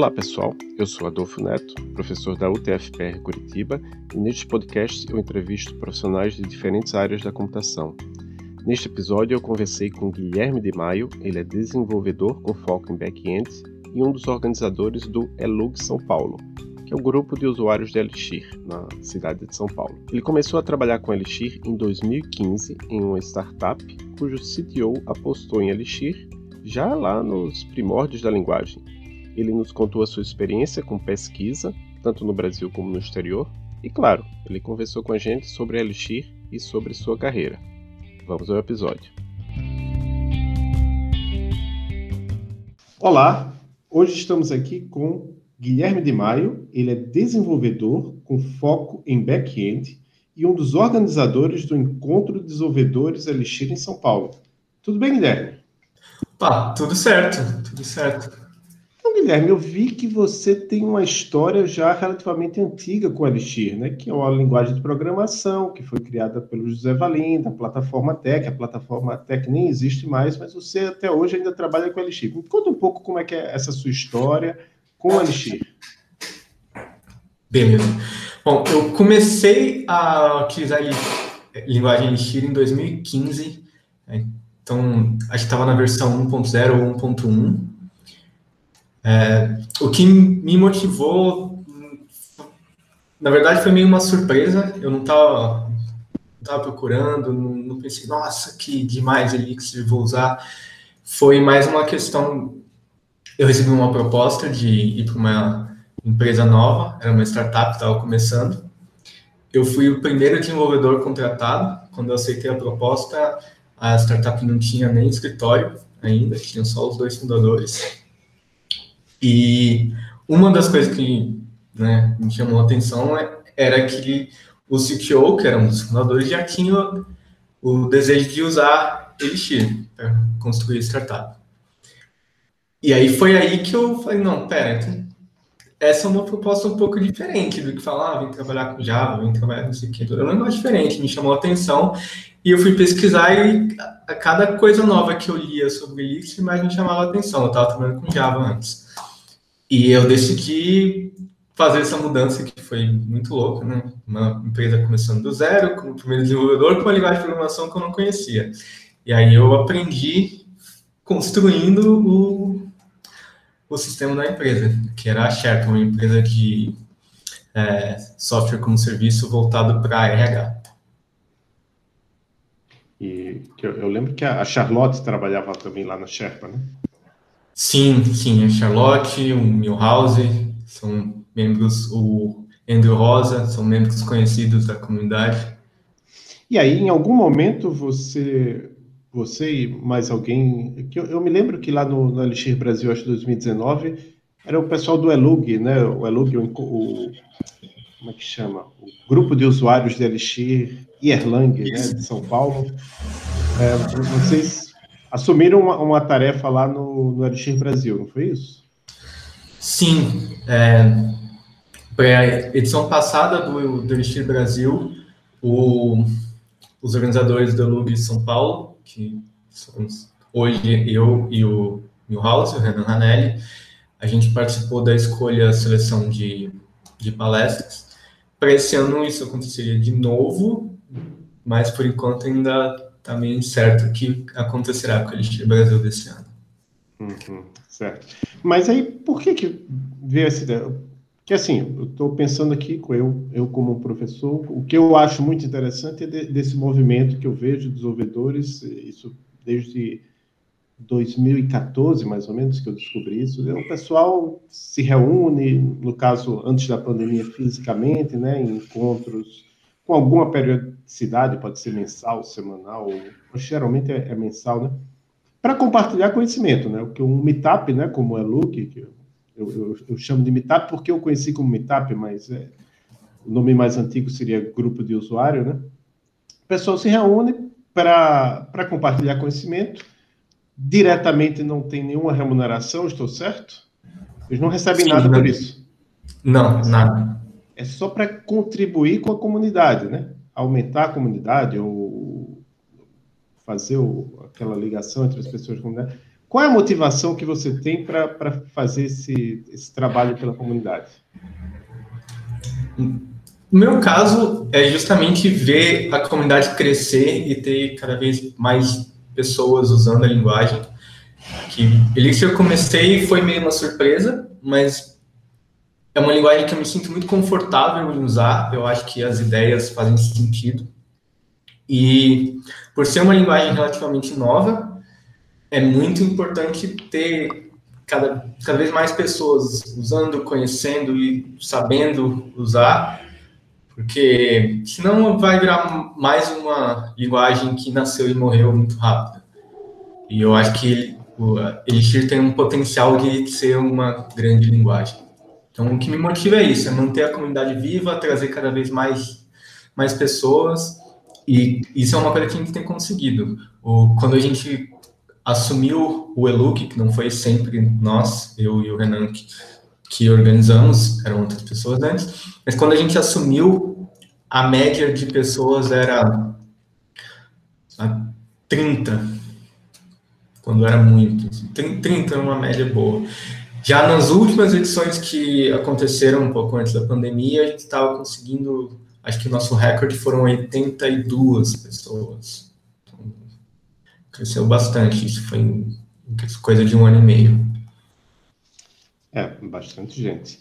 Olá pessoal, eu sou Adolfo Neto, professor da UTFPR Curitiba, e neste podcast eu entrevisto profissionais de diferentes áreas da computação. Neste episódio eu conversei com Guilherme de Maio, ele é desenvolvedor com foco em back-end e um dos organizadores do Elug São Paulo, que é o grupo de usuários de Elixir, na cidade de São Paulo. Ele começou a trabalhar com Elixir em 2015 em uma startup cujo CTO apostou em Elixir já lá nos primórdios da linguagem. Ele nos contou a sua experiência com pesquisa, tanto no Brasil como no exterior, e claro, ele conversou com a gente sobre Elixir e sobre sua carreira. Vamos ao episódio. Olá, hoje estamos aqui com Guilherme de Maio. Ele é desenvolvedor com foco em back-end e um dos organizadores do Encontro de Desenvolvedores Elixir em São Paulo. Tudo bem, Guilherme? Pá, tudo certo, tudo certo. Guilherme, eu vi que você tem uma história já relativamente antiga com o Elixir, né? Que é uma linguagem de programação que foi criada pelo José Valim, da plataforma Tech. A plataforma Tech nem existe mais, mas você até hoje ainda trabalha com o Elixir. Me conta um pouco como é que é essa sua história com o Elixir. Beleza. Bom, eu comecei a utilizar linguagem Elixir em 2015. Né? Então, acho que estava na versão 1.0 ou 1.1. É, o que me motivou, na verdade, foi meio uma surpresa. Eu não estava tava procurando, não, não, pensei, nossa, que demais Elixir, vou usar. Foi mais uma questão. Eu recebi uma proposta de ir para uma empresa nova, era uma startup, estava começando. Eu fui o primeiro desenvolvedor contratado. Quando eu aceitei a proposta, a startup não tinha nem escritório ainda, tinham só os dois fundadores. E uma das coisas que né, me chamou a atenção é, era que o CTO, que era um dos fundadores, já tinha o desejo de usar Elixir para construir startup. E aí foi aí que eu falei, não, pera, essa é uma proposta um pouco diferente do que falar, ah, vem trabalhar com Java, vem trabalhar com aqui. É um negócio diferente, me chamou a atenção. E eu fui pesquisar e a cada coisa nova que eu lia sobre Elixir, mais me chamava a atenção. Eu estava trabalhando com Java antes. E eu decidi fazer essa mudança que foi muito louca, né? Uma empresa começando do zero, como primeiro desenvolvedor, com uma linguagem de programação que eu não conhecia. E aí eu aprendi construindo o, o sistema da empresa, que era a Sharp, uma empresa de é, software como serviço voltado para RH. E eu, eu, lembro que a Charlotte trabalhava também lá na Sherpa, né? Sim, sim, a Charlotte, o Milhouse, são membros, o Andrew Rosa, são membros conhecidos da comunidade. E aí, em algum momento, você, você e mais alguém, que eu, eu me lembro que lá no, no Elixir Brasil, acho que 2019, era o pessoal do Elug, né? O Elug, o, o, como é que chama? O grupo de usuários de Elixir Erlang, né, de São Paulo. É, vocês assumiram uma, uma tarefa lá no, no Elixir Brasil, não foi isso? Sim. É, para a edição passada do, do Elixir Brasil, o, os organizadores do Lug São Paulo, que somos hoje eu e o Milhouse, o Renan Ranelli, a gente participou da escolha, seleção de, de palestras. Para esse ano isso aconteceria de novo, mas por enquanto ainda está meio incerto o que acontecerá com o Elixir Brasil desse ano. Uhum, certo. Mas aí, por que que veio essa ideia? Que assim, eu estou pensando aqui, eu, eu como professor, o que eu acho muito interessante é de, desse movimento que eu vejo de desenvolvedores, isso desde 2014, mais ou menos, que eu descobri isso. O pessoal se reúne, no caso, antes da pandemia, fisicamente, né, em encontros com alguma periodicidade, pode ser mensal, semanal, ou, geralmente é, é, mensal, né? Para compartilhar conhecimento, né? O que um meetup, né? Como é Luke, que eu, eu, eu, chamo de meetup porque eu conheci como meetup, mas é, o nome mais antigo seria grupo de usuário, né? O pessoal se reúne para compartilhar conhecimento. Diretamente não tem nenhuma remuneração, estou certo? Eles não recebem Sim, nada não. por isso. Não, nada é só para contribuir com a comunidade, né? Aumentar a comunidade ou fazer o, aquela ligação entre as pessoas da comunidade. Qual é a motivação que você tem para fazer esse, esse trabalho pela comunidade? No meu caso, é justamente ver a comunidade crescer e ter cada vez mais pessoas usando a linguagem. Que eu comecei foi meio uma surpresa, mas é uma linguagem que eu me sinto muito confortável em usar. Eu acho que as ideias fazem sentido. E por ser uma linguagem relativamente nova, é muito importante ter cada, cada vez mais pessoas usando, conhecendo e sabendo usar, porque senão vai virar mais uma linguagem que nasceu e morreu muito rápido. E eu acho que o Elixir tem um potencial de ser uma grande linguagem. Então, o que me motiva é isso, é manter a comunidade viva, trazer cada vez mais, mais pessoas, e isso é uma coisa que a gente tem conseguido. O, quando a gente assumiu o Eluc, que não foi sempre nós, eu e o Renan, que, que organizamos, eram outras pessoas antes, mas quando a gente assumiu, a média de pessoas era 30, quando era muito. 30 é uma média boa. Já nas últimas edições que aconteceram um pouco antes da pandemia, a gente estava conseguindo, acho que o nosso recorde foram 82 pessoas. Então, cresceu bastante, isso foi coisa de um ano e meio. É, bastante gente.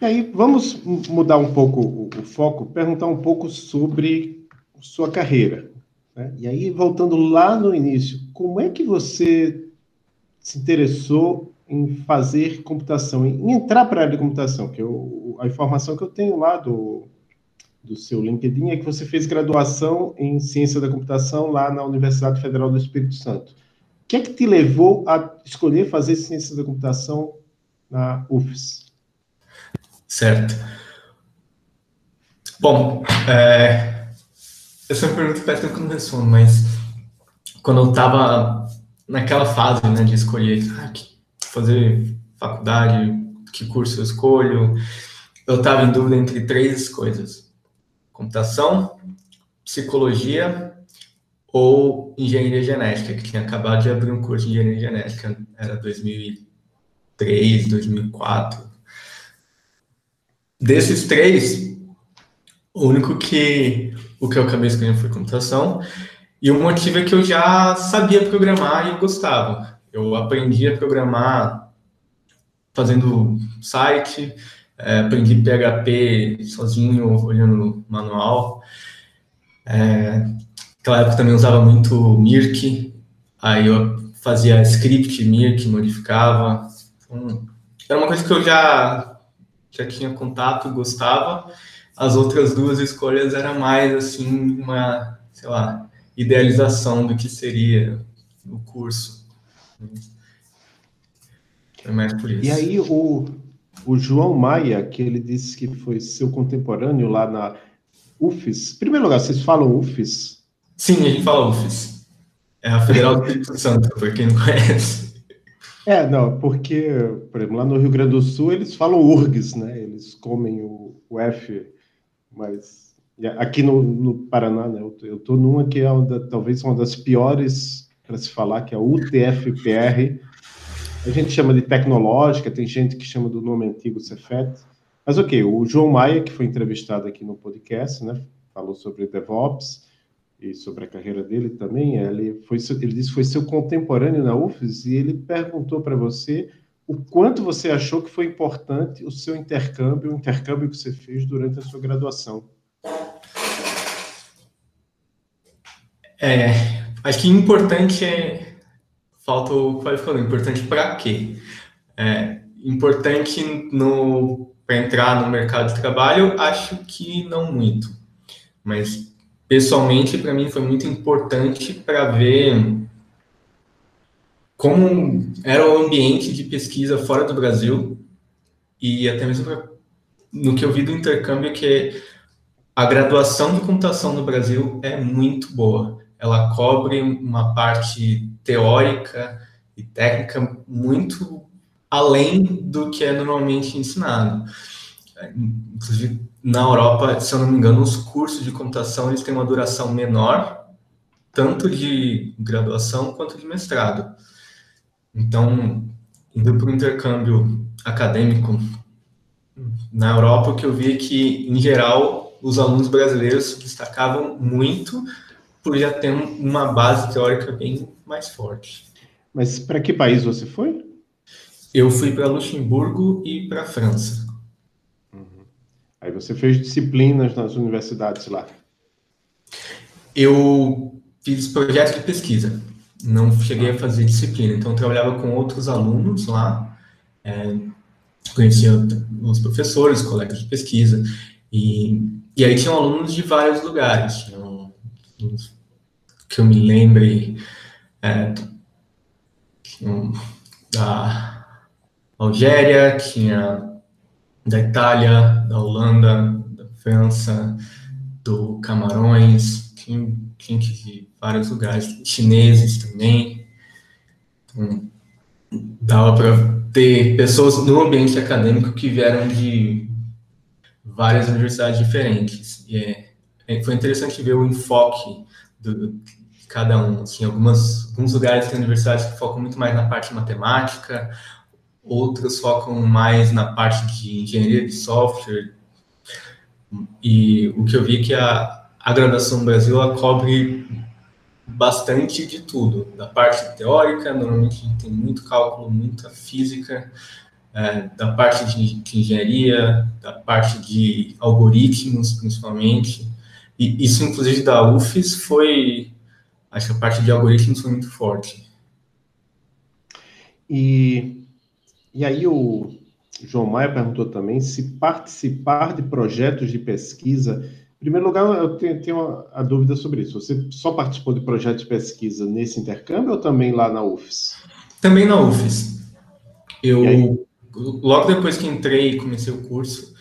E aí, vamos mudar um pouco o, o foco, perguntar um pouco sobre sua carreira. Né? E aí, voltando lá no início, como é que você se interessou em fazer computação, em entrar para a área de computação, que eu, a informação que eu tenho lá do, do seu LinkedIn é que você fez graduação em ciência da computação lá na Universidade Federal do Espírito Santo. O que é que te levou a escolher fazer ciência da computação na UFES? Certo. Bom, é, essa pergunta parece que eu não respondo, mas quando eu estava naquela fase né, de escolher ah, que fazer faculdade, que curso eu escolho. Eu estava em dúvida entre três coisas: computação, psicologia ou engenharia genética, que tinha acabado de abrir um curso de engenharia genética, era 2003, 2004. Desses três, o único que o que eu acabei escolhendo foi computação, e o motivo é que eu já sabia programar e eu gostava. Eu aprendi a programar fazendo site, é, aprendi PHP sozinho, olhando manual. É, naquela época também usava muito Mirk, aí eu fazia script Mirk, modificava. Então, era uma coisa que eu já, já tinha contato, gostava. As outras duas escolhas era mais assim uma, sei lá, idealização do que seria o curso. É mais por isso. E aí o, o João Maia, que ele disse que foi seu contemporâneo lá na UFES. Em primeiro lugar, vocês falam UFES? Sim, gente fala UFES. É a Federal do Espírito Santo, por quem não conhece. É, não, porque, por exemplo, lá no Rio Grande do Sul eles falam URGS, né? Eles comem o, o F, mas aqui no, no Paraná, né? Eu estou numa que é uma, talvez uma das piores para se falar, que é a UTFPR. A gente chama de tecnológica, tem gente que chama do nome antigo Cefet. Mas ok, o João Maia, que foi entrevistado aqui no podcast, né, falou sobre DevOps e sobre a carreira dele também. Ele, foi, ele disse que foi seu contemporâneo na UFES e ele perguntou para você o quanto você achou que foi importante o seu intercâmbio, o intercâmbio que você fez durante a sua graduação. É, Acho que importante é. Falta o qualificador. Importante para quê? É, importante no para entrar no mercado de trabalho, acho que não muito. Mas pessoalmente para mim foi muito importante para ver como era o ambiente de pesquisa fora do Brasil e até mesmo pra, no que eu vi do intercâmbio que a graduação de computação no Brasil é muito boa ela cobre uma parte teórica e técnica muito além do que é normalmente ensinado. Inclusive, na Europa, se eu não me engano, os cursos de computação eles têm uma duração menor, tanto de graduação quanto de mestrado. Então, indo para o intercâmbio acadêmico na Europa, o que eu vi é que, em geral, os alunos brasileiros se destacavam muito por já ter uma base teórica bem mais forte. Mas para que país você foi? Eu fui para Luxemburgo e para França. Uhum. Aí você fez disciplinas nas universidades lá? Eu fiz projeto de pesquisa, não cheguei a fazer disciplina. Então, eu trabalhava com outros alunos lá, é, conhecia os professores, colegas de pesquisa, e, e aí tinham alunos de vários lugares. Tinham, que eu me lembre, é, da Algéria, tinha da Itália, da Holanda, da França, do Camarões, tinha, de vários lugares, chineses também. Então, dava para ter pessoas no ambiente acadêmico que vieram de várias universidades diferentes. E é, é foi interessante ver o enfoque do, de cada um. Assim, algumas, alguns lugares tem universidades que focam muito mais na parte de matemática, outras focam mais na parte de engenharia de software. E o que eu vi é que a, a graduação no Brasil ela cobre bastante de tudo, da parte teórica, normalmente tem muito cálculo, muita física, é, da parte de, de, engenharia, da parte de algoritmos, principalmente, e isso, inclusive, da UFES foi, acho que a parte de algoritmos foi muito forte. E, e aí o João Maia perguntou também se participar de projetos de pesquisa em primeiro lugar, eu tenho, tenho a dúvida sobre isso. Você só participou de projeto de pesquisa nesse intercâmbio ou também lá na UFES? Também na UFES. Eu, logo depois que entrei e comecei o curso,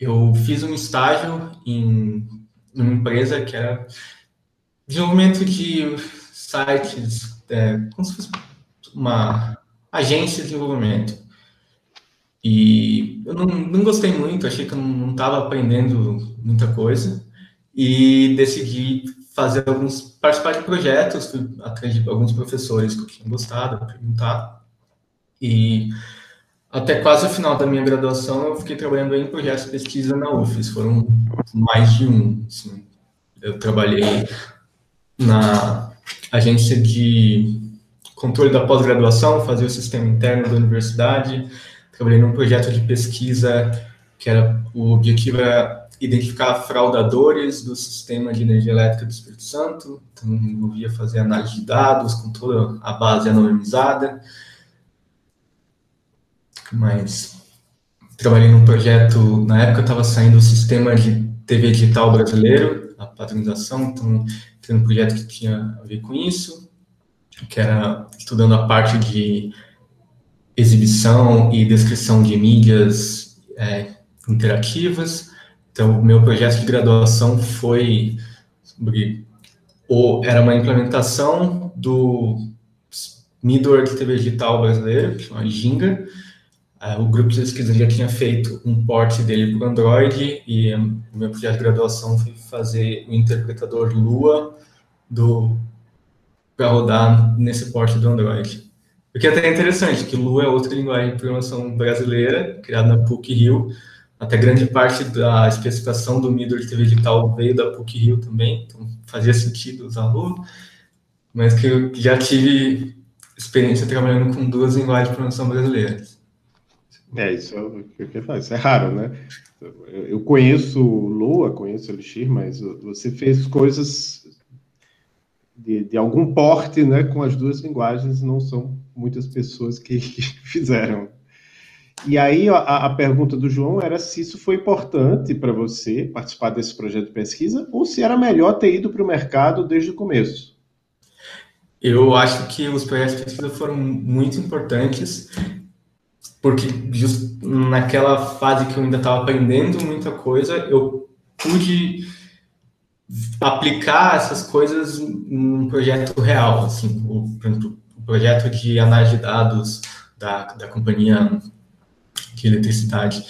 eu fiz um estágio em uma empresa que era desenvolvimento de sites, é, como se fosse uma agência de desenvolvimento. E eu não, não gostei muito, achei que eu não estava aprendendo muita coisa e decidi fazer alguns participar de projetos, fui atrás de alguns professores que eu tinha gostado, perguntar. E até quase o final da minha graduação eu fiquei trabalhando em projetos de pesquisa na UFES, foram mais de um. Assim. Eu trabalhei na agência de controle da pós-graduação, fazia o sistema interno da universidade, trabalhei num projeto de pesquisa que era o objetivo era identificar fraudadores do sistema de energia elétrica do Espírito Santo, então envolvia fazer análise de dados com toda a base anonimizada. Mas trabalhei num projeto, na época estava saindo o sistema de TV digital brasileiro, a padronização, então tem um projeto que tinha a ver com isso, que era estudando a parte de exibição e descrição de mídias é, interativas. Então, o meu projeto de graduação foi sobre, ou era uma implementação do middleware de TV digital brasileiro, que chama Ginga. Uh, o grupo de pesquisa já tinha feito um port dele para o Android e um, o meu projeto de graduação foi fazer o interpretador Lua do para rodar nesse port do Android. O que é até interessante, que Lua é outra linguagem de programação brasileira, criada na PUC-Rio. Até grande parte da especificação do de TV digital veio da PUC-Rio também, então fazia sentido usar Lua. Mas que eu já tive experiência trabalhando com duas linguagens de programação brasileiras. É, isso é que isso é raro, né? Eu conheço Lua, conheço Elixir, mas você fez coisas de, de algum porte, né, com as duas linguagens, não são muitas pessoas que, fizeram. E aí a, a, pergunta do João era se isso foi importante para você participar desse projeto de pesquisa ou se era melhor ter ido para o mercado desde o começo. Eu acho que os projetos de pesquisa foram muito importantes porque just naquela fase que eu ainda estava aprendendo muita coisa, eu pude aplicar essas coisas num projeto real, assim, o, por exemplo, projeto de análise de dados da, da companhia de eletricidade.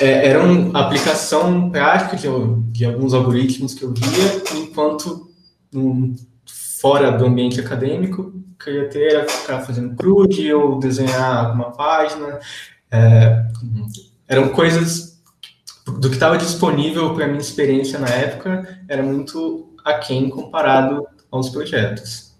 É, era uma aplicação prática de, de, alguns algoritmos que eu via, enquanto um, fora do ambiente acadêmico, que eu ia ter era ficar fazendo crude ou desenhar alguma página. É, eram coisas do que estava disponível para minha experiência na época, era muito aquém comparado aos projetos.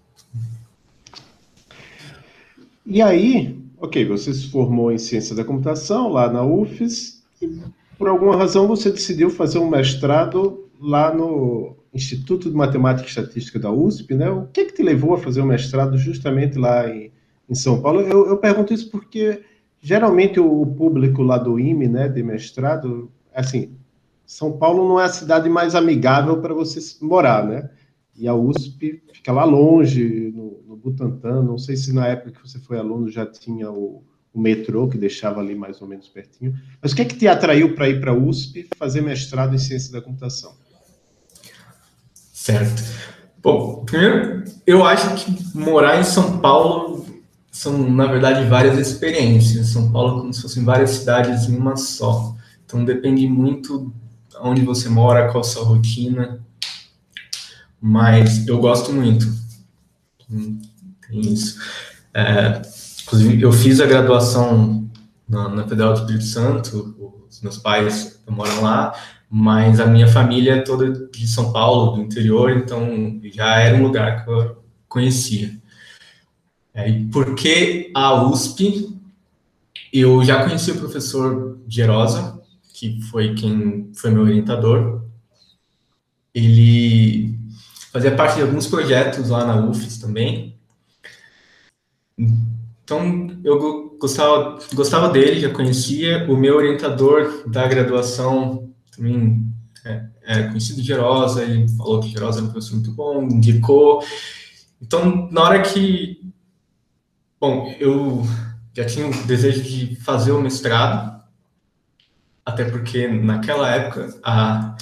E aí, ok, você se formou em ciência da computação lá na UFES e por alguma razão você decidiu fazer um mestrado lá no Instituto de Matemática e Estatística da USP, né? O que, é que te levou a fazer o mestrado justamente lá em, em São Paulo? Eu, eu, pergunto isso porque geralmente o público lá do IME, né, de mestrado, assim, São Paulo não é a cidade mais amigável para você morar, né? E a USP fica lá longe, no, no Butantã. Não sei se na época que você foi aluno já tinha o, o metrô que deixava ali mais ou menos pertinho. Mas o que é que te atraiu para ir para a USP fazer mestrado em ciência da computação? Certo. Bom, primeiro, eu acho que morar em São Paulo são, na verdade, várias experiências. São Paulo é como se fossem várias cidades em uma só. Então, depende muito onde você mora, qual a sua rotina. Mas eu gosto muito. Tem isso. É, inclusive, eu fiz a graduação na, na Federal do Espírito Santo, os meus pais moram lá, mas a minha família é toda de São Paulo, do interior, então já era um lugar que eu conhecia. É, e por que a USP? Eu já conheci o professor Gerosa, que foi quem foi meu orientador. Ele fazia parte de alguns projetos lá na UFES também. Então, eu gostava, gostava dele, já conhecia. O meu orientador da graduação também é, é conhecido de Gerosa, ele falou que Gerosa era um professor muito bom, indicou. Então, na hora que. Bom, eu já tinha o desejo de fazer o mestrado, até porque naquela época a,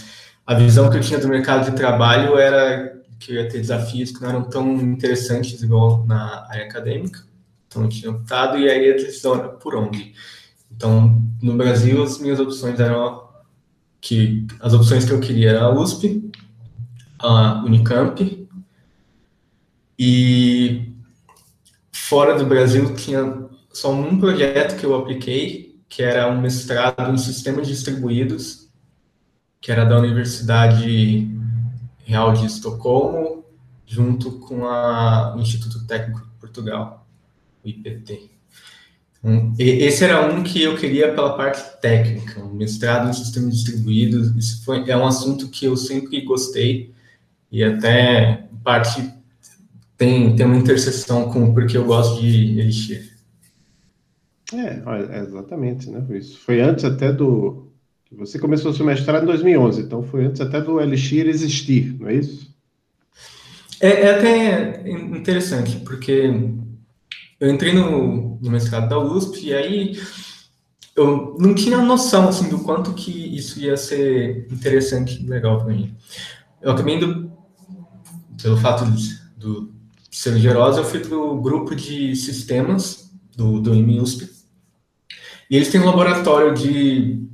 a visão que eu tinha do mercado de trabalho era que eu ia ter desafios que não eram tão interessantes igual na área acadêmica. Então, eu tinha optado e aí a decisão era por onde. Então, no Brasil, as minhas opções eram que as opções que eu queria era a USP, a Unicamp, e fora do Brasil tinha só um projeto que eu apliquei, que era um mestrado em sistemas distribuídos, que era da Universidade Real de Estocolmo, junto com o Instituto Técnico de Portugal, o IPT. Um, esse era um que eu queria pela parte técnica, um mestrado em sistemas distribuídos. Isso foi, é um assunto que eu sempre gostei e até parte tem, tem uma interseção com porque eu gosto de Elixir. É, exatamente, né? Isso foi antes até do. Você começou seu mestrado em 2011, então foi antes até do Elixir existir, não é isso? É, é até interessante, porque eu entrei no, no mestrado da USP e aí eu não tinha noção assim do quanto que isso ia ser interessante e legal para mim. Eu acabei indo pelo fato do ser gerosa, eu fui para o grupo de sistemas do, do IMUSP e eles têm um laboratório de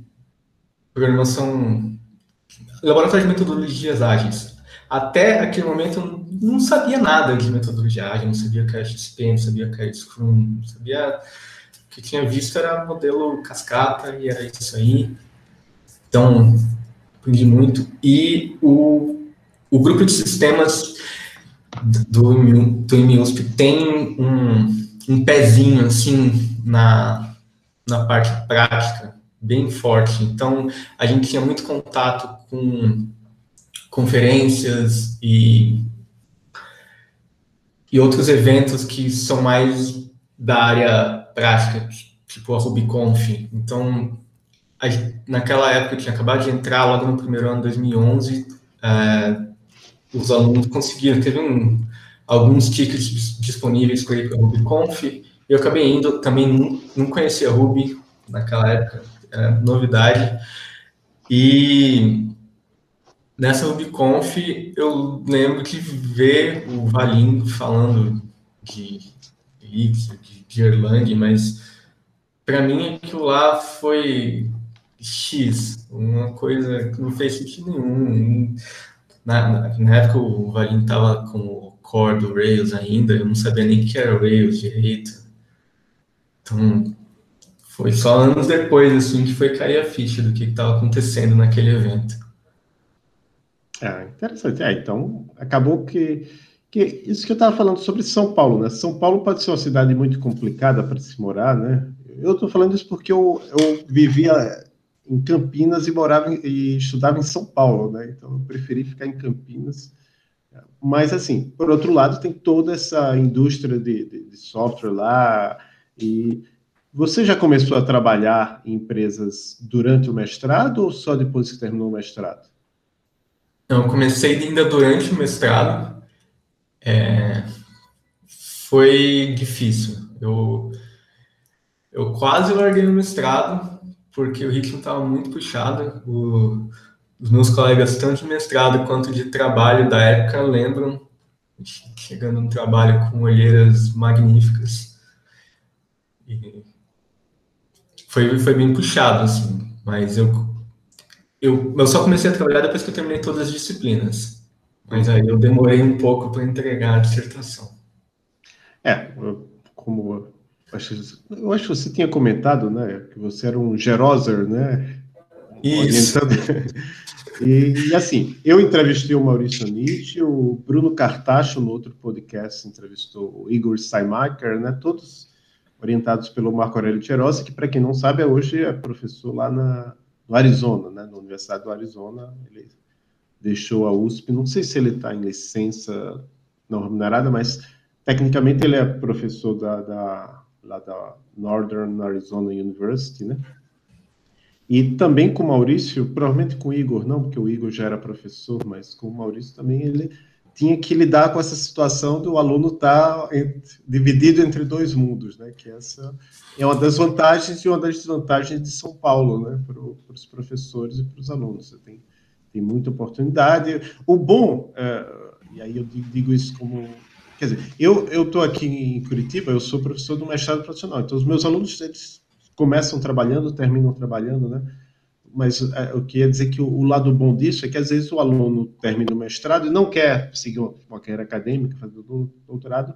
programação, laboratório de metodologias ágeis. Até aquele momento eu não sabia nada de metodologia ágil, não sabia que era XP, não sabia que era Scrum, não sabia. O que tinha visto era modelo cascata e era isso aí. Então, aprendi muito. E o, o grupo de sistemas do, do IMUSP tem um, um pezinho, assim, na, na parte prática, bem forte. Então, a gente tinha muito contato com conferências e, e outros eventos que são mais da área prática, tipo a RubyConf. Então, a, naquela época, eu tinha acabado de entrar, logo no primeiro ano, 2011, é, os alunos conseguiram, teve um, alguns tickets disponíveis para ir para a RubyConf, eu acabei indo, também não, não conhecia Ruby naquela época, era novidade, e Nessa RubyConf, eu lembro de ver o Valindo falando de Elixir, de Erlang, mas para mim aquilo lá foi X, uma coisa que não fez sentido nenhum. na, na época o Valim estava com o core do Rails ainda, eu não sabia nem que era Rails direito. Então, foi só anos depois, assim, que foi cair a ficha do que estava acontecendo naquele evento. Ah, interessante. É, então, acabou que, que isso que eu estava falando sobre São Paulo, né? São Paulo pode ser uma cidade muito complicada para se morar, né? Eu estou falando isso porque eu, eu vivia em Campinas e morava em, e estudava em São Paulo, né? Então eu preferi ficar em Campinas. Mas assim, por outro lado, tem toda essa indústria de, de, de software lá e você já começou a trabalhar em empresas durante o mestrado ou só depois que terminou o mestrado? Não, eu comecei ainda durante o mestrado. É, foi difícil. Eu, eu quase larguei o mestrado, porque o ritmo estava muito puxado. O, os meus colegas, tanto de mestrado quanto de trabalho da época, lembram chegando no trabalho com olheiras magníficas. E foi, foi bem puxado, assim, mas eu, eu, eu só comecei a trabalhar depois que eu terminei todas as disciplinas. Mas aí eu demorei um pouco para entregar a dissertação. É, como eu acho que você tinha comentado, né, que você era um geroser, né? Isso. E, e, assim, eu entrevistei o Maurício Nietzsche, o Bruno Cartacho, no outro podcast, entrevistou o Igor Steinmacher, né? Todos orientados pelo Marco Aurélio Tcherosa, que, para quem não sabe, hoje é professor lá na, no Arizona, né? Na Universidade do Arizona. Ele deixou a USP, não sei se ele está em licença não remunerada, mas tecnicamente ele é professor da, da lá da Northern Arizona University, né? E também com o Maurício, provavelmente com o Igor, não, porque o Igor já era professor, mas com o Maurício também ele tinha que lidar com essa situação do aluno estar tá dividido entre dois mundos, né? Que essa é uma das vantagens e uma das desvantagens de São Paulo, né? Para, os professores e para os alunos. Você tem, tem muita oportunidade. O bom, é, e aí eu digo isso como Quer dizer, eu estou aqui em Curitiba, eu sou professor do mestrado profissional, então os meus alunos eles começam trabalhando, terminam trabalhando, né? Mas é, eu queria dizer que o, o, lado bom disso é que às vezes o aluno termina o mestrado e não quer seguir uma, carreira acadêmica, fazer o doutorado,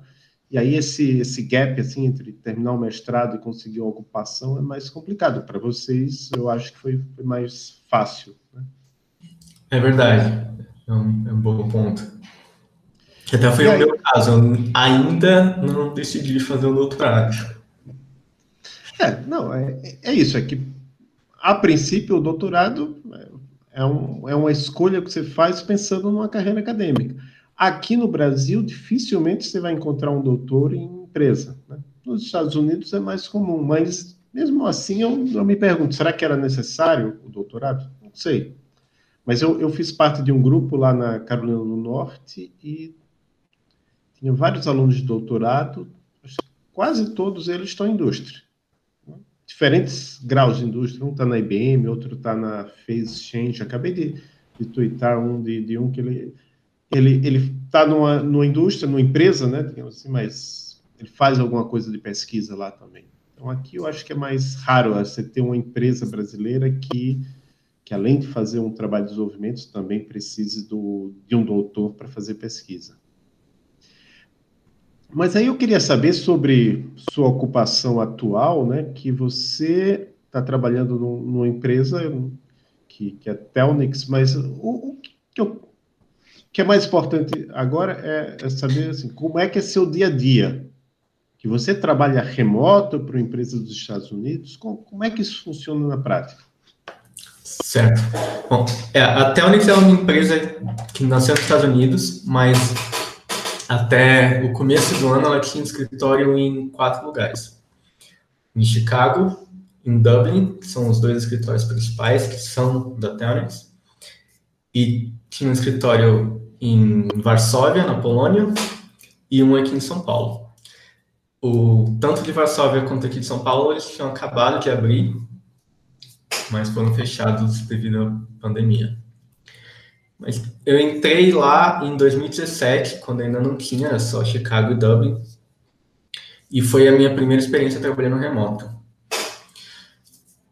e aí esse, esse gap assim entre terminar o mestrado e conseguir uma ocupação é mais complicado. Para vocês, eu acho que foi, foi mais fácil. Né? É verdade, é um, é um bom ponto. Que até foi o meu caso, eu ainda não decidi fazer o doutorado. É, não, é, é isso, é que a princípio o doutorado é, um, é uma escolha que você faz pensando numa carreira acadêmica. Aqui no Brasil, dificilmente você vai encontrar um doutor em empresa. Né? Nos Estados Unidos é mais comum, mas mesmo assim eu, eu me pergunto, será que era necessário o doutorado? Não sei. Mas eu, eu fiz parte de um grupo lá na Carolina do Norte e tinha vários alunos de doutorado, quase todos eles estão em indústria. Diferentes graus de indústria, um está na IBM, outro está na Phase Change. Acabei de, de twittar um de, de um que ele ele ele está numa, numa indústria, numa empresa, né, digamos assim, mas ele faz alguma coisa de pesquisa lá também. Então aqui eu acho que é mais raro você ter uma empresa brasileira que que além de fazer um trabalho de desenvolvimento também precise do, de um doutor para fazer pesquisa. Mas aí eu queria saber sobre sua ocupação atual, né? Que você está trabalhando num, numa empresa que, que é Telnix, mas o, o que, eu, que, é mais importante agora é, é, saber assim, como é que é seu dia a dia. Que você trabalha remoto para uma empresa dos Estados Unidos, como, como é que isso funciona na prática? Certo. Bom, é, a Telnix é uma empresa que nasceu nos Estados Unidos, mas até o começo do ano, ela tinha escritório em quatro lugares: em Chicago, em Dublin, que são os dois escritórios principais, que são da Telnex, e tinha um escritório em Varsóvia, na Polônia, e um aqui em São Paulo. O, tanto de Varsóvia quanto aqui de São Paulo, eles tinham acabado de abrir, mas foram fechados devido à pandemia. Mas eu entrei lá em 2017, quando ainda não tinha, só Chicago e Dublin. E foi a minha primeira experiência trabalhando remoto.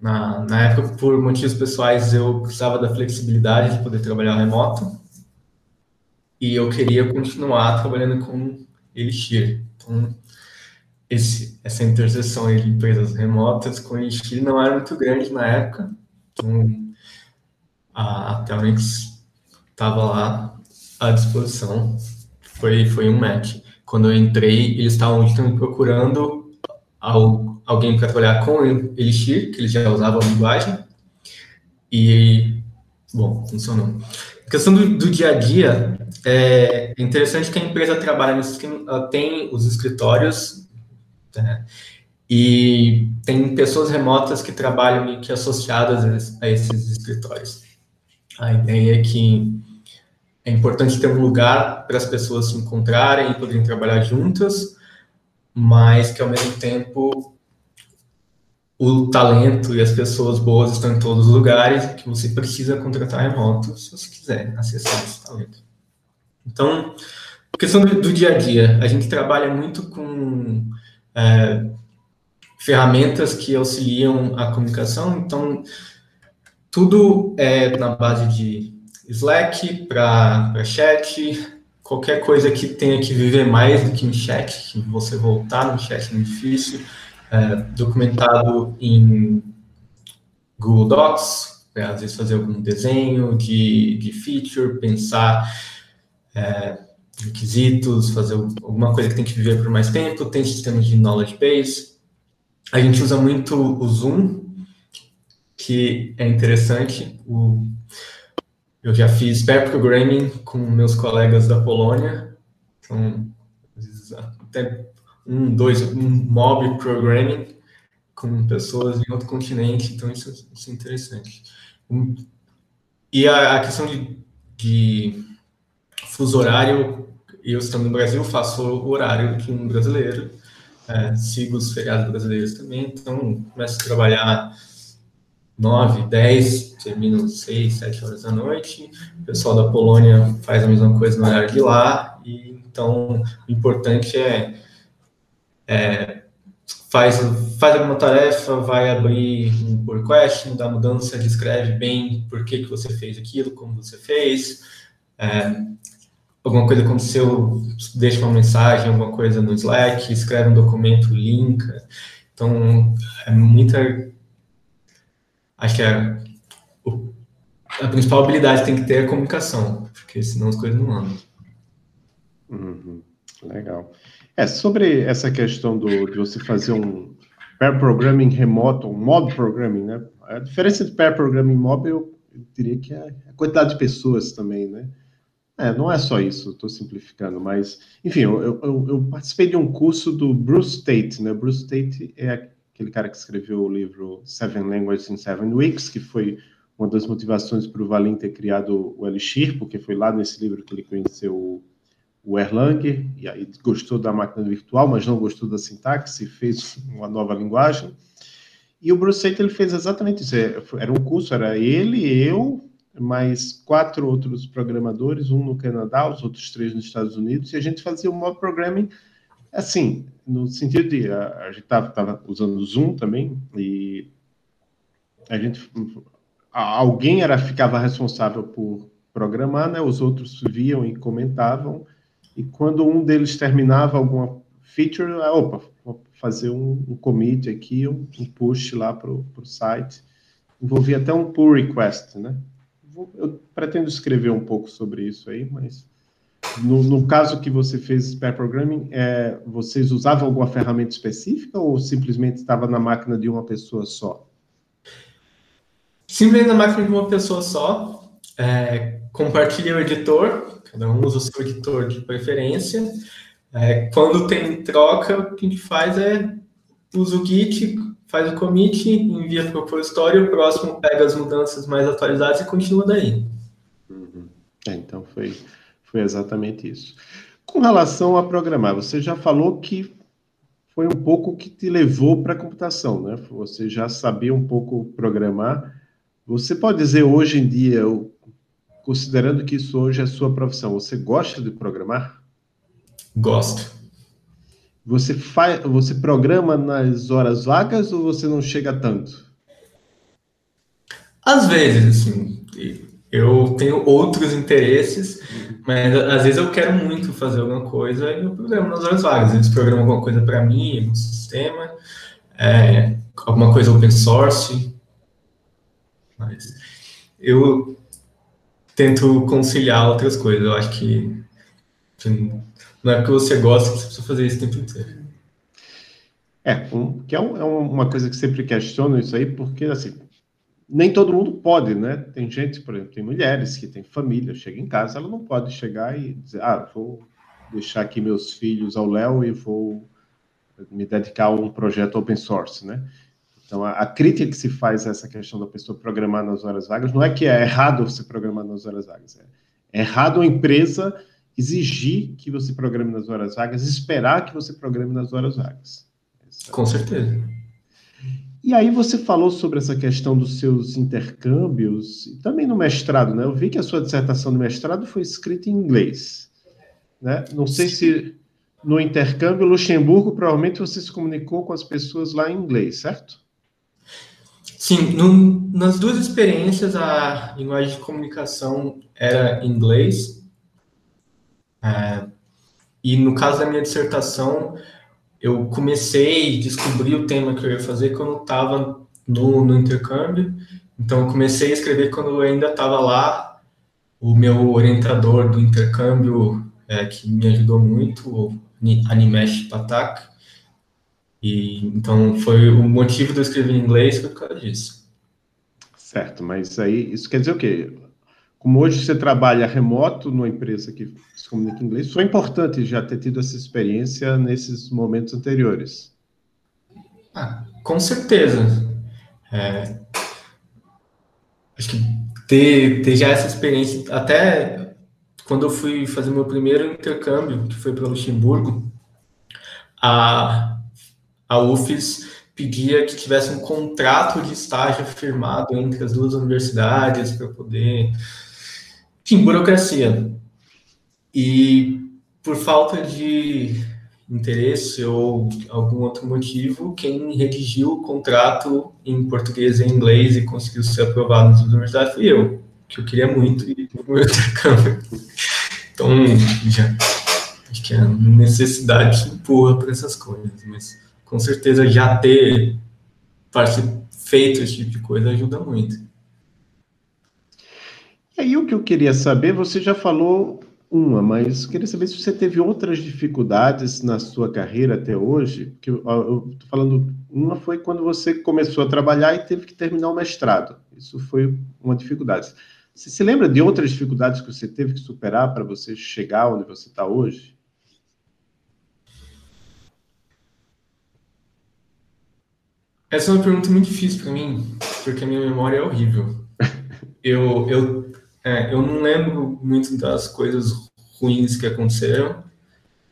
Na, na época, por motivos pessoais, eu precisava da flexibilidade de poder trabalhar remoto. e eu queria continuar trabalhando com Elixir. Então, esse, essa interseção de empresas remotas com Elixir não era muito grande na época. Então, a, a Telnix estava lá à disposição. Foi, foi um match. Quando eu entrei, eles estavam procurando alguém para trabalhar com Elixir, que eles já usavam a linguagem. E, bom, funcionou. A questão do, do, dia a dia, é interessante que a empresa trabalha nesse, tem os escritórios né, e tem pessoas remotas que trabalham que associadas a esses escritórios. A ideia é que é importante ter um lugar para as pessoas se encontrarem e poderem trabalhar juntas, mas que ao mesmo tempo o talento e as pessoas boas estão em todos os lugares que você precisa contratar remoto se você quiser acessar esse talento. Então, questão do, do dia a dia, a gente trabalha muito com é, ferramentas que auxiliam a comunicação, então tudo é na base de Slack para chat, qualquer coisa que tenha que viver mais do que um chat, que você voltar no chat é difícil, é, documentado em Google Docs, é, às vezes fazer algum desenho de, de feature, pensar é, requisitos, fazer alguma coisa que tem que viver por mais tempo, tem sistemas de knowledge base. A gente usa muito o Zoom, que é interessante. O, eu já fiz programming com meus colegas da Polônia, então, até um, dois, um mob programming com pessoas em outro continente, então isso, isso é interessante. E a, a questão de, de, fuso horário, eu estando no Brasil, faço o horário de um brasileiro, é, sigo os feriados brasileiros também, então começo a trabalhar 9, 10, termino 6, 7 horas da noite, o pessoal da Polônia faz a mesma coisa no horário de lá, e então o importante é é, faz, faz alguma tarefa, vai abrir um pull request, dá mudança, descreve bem por que, que você fez aquilo, como você fez. É, alguma coisa aconteceu, deixa uma mensagem, alguma coisa no Slack, escreve um documento, linka. Então, é muita. Acho que é, a principal habilidade tem que ter a comunicação, porque senão as coisas não andam. Uhum. Legal. É, sobre essa questão do, de você fazer um pair programming remoto, um mob programming, né? A diferença de pair programming mob, eu, eu diria que é a quantidade de pessoas também, né? É, não é só isso, estou simplificando, mas, enfim, eu, eu, eu, participei de um curso do Bruce Tate, né? Bruce Tate é aquele cara que escreveu o livro Seven Languages in Seven Weeks, que foi uma das motivações para o Valim ter criado o Elixir, porque foi lá nesse livro que ele conheceu o Erlang, e aí gostou da máquina virtual, mas não gostou da sintaxe, fez uma nova linguagem. E o Bruce ele fez exatamente isso. É, era um curso, era ele, eu, mais quatro outros programadores, um no Canadá, os outros três nos Estados Unidos, e a gente fazia o mob programming assim, no sentido de a, a gente estava usando o Zoom também, e a gente alguém era ficava responsável por programar, né? Os outros viam e comentavam e quando um deles terminava alguma feature, ah, opa, vou fazer um, um commit aqui, um, um push lá para o site. Envolvia até um pull request, né? Eu pretendo escrever um pouco sobre isso aí, mas no, no caso que você fez pair programming, é, vocês usavam alguma ferramenta específica ou simplesmente estava na máquina de uma pessoa só? Simplesmente na máquina de uma pessoa só. É, compartilha o editor Cada um usa o seu editor de preferência. É, quando tem troca, o que a gente faz é usa o Git, faz o commit, envia para o repositório, o próximo pega as mudanças mais atualizadas e continua daí. Uhum. É, então foi, foi exatamente isso. Com relação a programar, você já falou que foi um pouco que te levou para a computação, né? Você já sabia um pouco programar. Você pode dizer hoje em dia considerando que isso hoje é sua profissão, você gosta de programar? Gosto. Você faz, você programa nas horas vagas ou você não chega tanto? Às vezes, assim, eu tenho outros interesses, mas às vezes eu quero muito fazer alguma coisa e eu programo nas horas vagas. Eles programam alguma coisa para mim, algum sistema, é, alguma coisa open source. Mas eu tento conciliar outras coisas. Eu acho que, não é porque você gosta que você precisa fazer isso o tempo inteiro. É, um, que é, um, é, uma coisa que sempre questiono isso aí, porque assim, nem todo mundo pode, né? Tem gente, por exemplo, tem mulheres que têm família, chega em casa, ela não pode chegar e dizer, ah, vou deixar aqui meus filhos ao Léo e vou me dedicar a um projeto open source, né? Então, a, a, crítica que se faz a essa questão da pessoa programar nas horas vagas não é que é errado você programar nas horas vagas, é, é errado a empresa exigir que você programe nas horas vagas, esperar que você programe nas horas vagas. Com certeza. E aí você falou sobre essa questão dos seus intercâmbios, e também no mestrado, né? Eu vi que a sua dissertação de mestrado foi escrita em inglês, né? Não sei se no intercâmbio Luxemburgo, provavelmente você se comunicou com as pessoas lá em inglês, certo? Sim, no, nas duas experiências a linguagem de comunicação era inglês, é, e no caso da minha dissertação eu comecei a descobrir o tema que eu ia fazer quando eu estava no, no, intercâmbio. Então, eu comecei a escrever quando eu ainda estava lá. O meu orientador do intercâmbio, é, que me ajudou muito, o Animesh Patak. E, então, foi o motivo de eu escrever em inglês foi por causa disso. Certo, mas aí isso quer dizer o quê? Como hoje você trabalha remoto numa empresa que se comunica em inglês, foi importante já ter tido essa experiência nesses momentos anteriores. Ah, com certeza. É, acho que ter, ter já essa experiência, até quando eu fui fazer meu primeiro intercâmbio, que foi para Luxemburgo, a, a UFES pedia que tivesse um contrato de estágio firmado entre as duas universidades para poder enfim, burocracia. E por falta de interesse ou algum outro motivo, quem redigiu o contrato em português e em inglês e conseguiu ser aprovado nas universidades fui eu, que eu queria muito ir para o intercâmbio. Então, já, acho que a necessidade empurra para essas coisas, mas com certeza já ter feito esse tipo de coisa ajuda muito. E aí o que eu queria saber, você já falou uma, mas queria saber se você teve outras dificuldades na sua carreira até hoje. Que eu estou falando, uma foi quando você começou a trabalhar e teve que terminar o mestrado. Isso foi uma dificuldade. Você se lembra de outras dificuldades que você teve que superar para você chegar onde você está hoje? Essa é uma pergunta muito difícil para mim, porque a minha memória é horrível. Eu, eu é, eu não lembro muito das coisas ruins que aconteceram.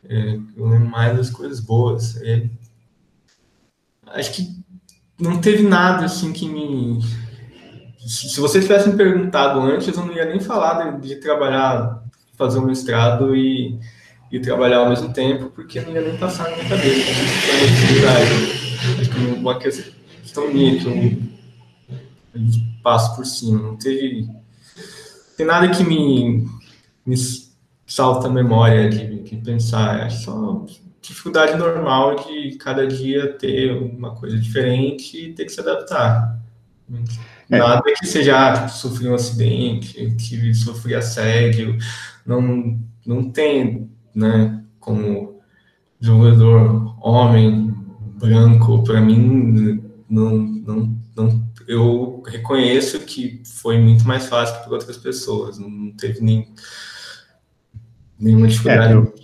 É, eu lembro mais das coisas boas. É, acho que não teve nada assim que me. Se você tivesse me perguntado antes, eu não ia nem falar de, de trabalhar, fazer um mestrado e, e trabalhar ao mesmo tempo, porque não ia nem passar na minha cabeça. Acho que uma questão minha que eu, eu passo por cima. Não teve tem nada que me, me salta a memória de, de pensar. É só dificuldade normal de cada dia ter uma coisa diferente e ter que se adaptar. É. Nada que seja ah, sofri um acidente, que sofri assédio, não, não tem, né, como desenvolvedor homem, branco, para mim, não, não, não eu reconheço que foi muito mais fácil que para outras pessoas. Não teve nem, nenhuma dificuldade. É, eu...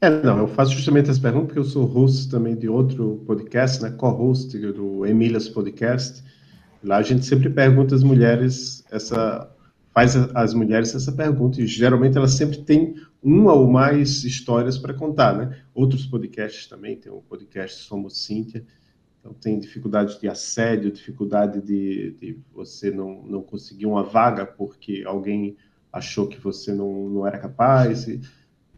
É, não, eu faço justamente essa pergunta porque eu sou host também de outro podcast, né, co-host do Emílias Podcast. Lá a gente sempre pergunta às mulheres essa faz às mulheres essa pergunta e geralmente elas sempre têm uma ou mais histórias para contar, né? Outros podcasts também, tem um podcast Somos Cíntia, então, tem dificuldade de assédio, dificuldade de, de, você não, não conseguir uma vaga porque alguém achou que você não, não era capaz. E,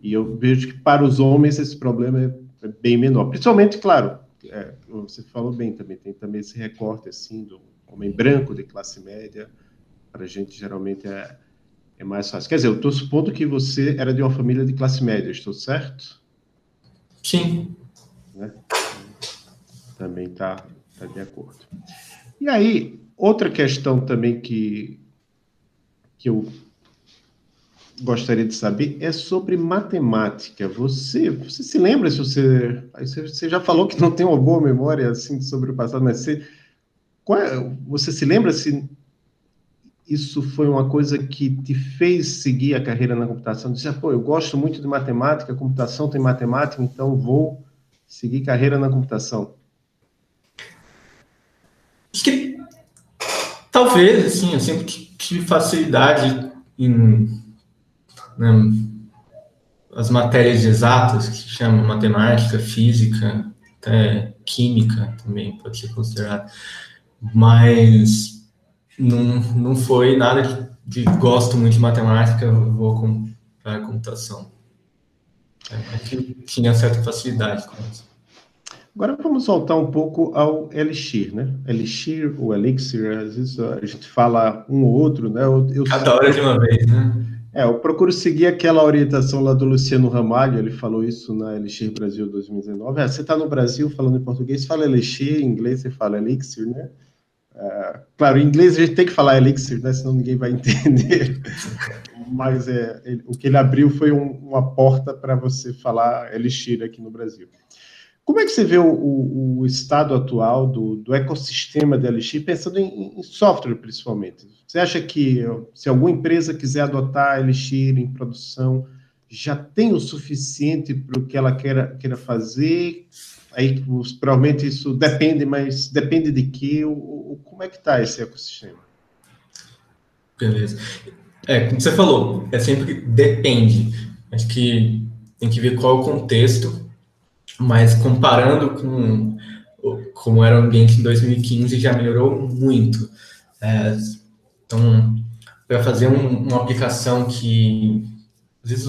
e eu vejo que para os homens esse problema é, é bem menor. Principalmente, claro, é, você falou bem também, tem também esse recorte assim do homem branco de classe média, para a gente geralmente é, é mais fácil. Quer dizer, eu estou supondo que você era de uma família de classe média, estou certo? Sim. Né? Também está tá de acordo. E aí, outra questão também que, que eu gostaria de saber é sobre matemática. Você, você se lembra se você, você já falou que não tem uma boa memória assim sobre o passado, mas você, é, você se lembra se isso foi uma coisa que te fez seguir a carreira na computação? Dizer, pô, eu gosto muito de matemática, computação tem matemática, então vou seguir carreira na computação. Acho que talvez, assim, eu sempre tive facilidade em né, as matérias exatas, que se chamam matemática, física, até química também pode ser considerado, mas não, não foi nada de, de gosto muito de matemática, vou para a computação. É, tinha certa facilidade com isso. Agora vamos voltar um pouco ao Elixir, né? Elixir ou Elixir, às vezes a gente fala um ou outro, né? Eu, eu Cada hora de uma vez, né? É, eu procuro seguir aquela orientação lá do Luciano Ramalho, ele falou isso na Elixir Brasil 2019. É, você está no Brasil falando em português, fala Elixir, em inglês você fala Elixir, né? Claro, em inglês a gente tem que falar Elixir, né? Senão ninguém vai entender. Mas é, ele, o que ele abriu foi um, uma porta para você falar Elixir aqui no Brasil. Como é que você vê o, o, o estado atual do, do, ecossistema de Elixir, pensando em, em, software principalmente? Você acha que se alguma empresa quiser adotar Elixir em produção, já tem o suficiente para o que ela queira, queira fazer? Aí provavelmente isso depende, mas depende de que? O, como é que está esse ecossistema? Beleza. É, como você falou, é sempre depende. Acho que tem que ver qual é o contexto mas comparando com como era o ambiente em 2015, já melhorou muito. É, então, para fazer um, uma aplicação que, às vezes,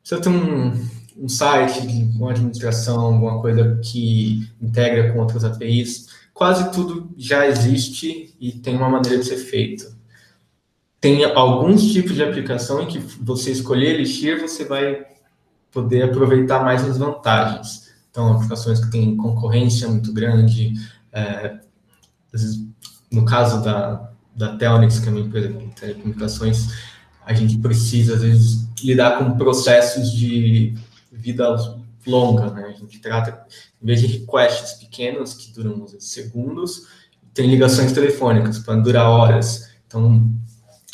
precisa ter um, um site com administração, alguma coisa que integra com outras APIs, quase tudo já existe e tem uma maneira de ser feito. Tem alguns tipos de aplicação em que você escolher Elixir, você vai poder aproveitar mais as vantagens. Então, aplicações que têm concorrência muito grande, é, no caso da, da Telnix, que é uma empresa de telecomunicações, a gente precisa, às vezes, lidar com processos de vida longa, né? A gente trata, em vez de requests pequenos, que duram segundos, tem ligações telefônicas, para durar horas. Então,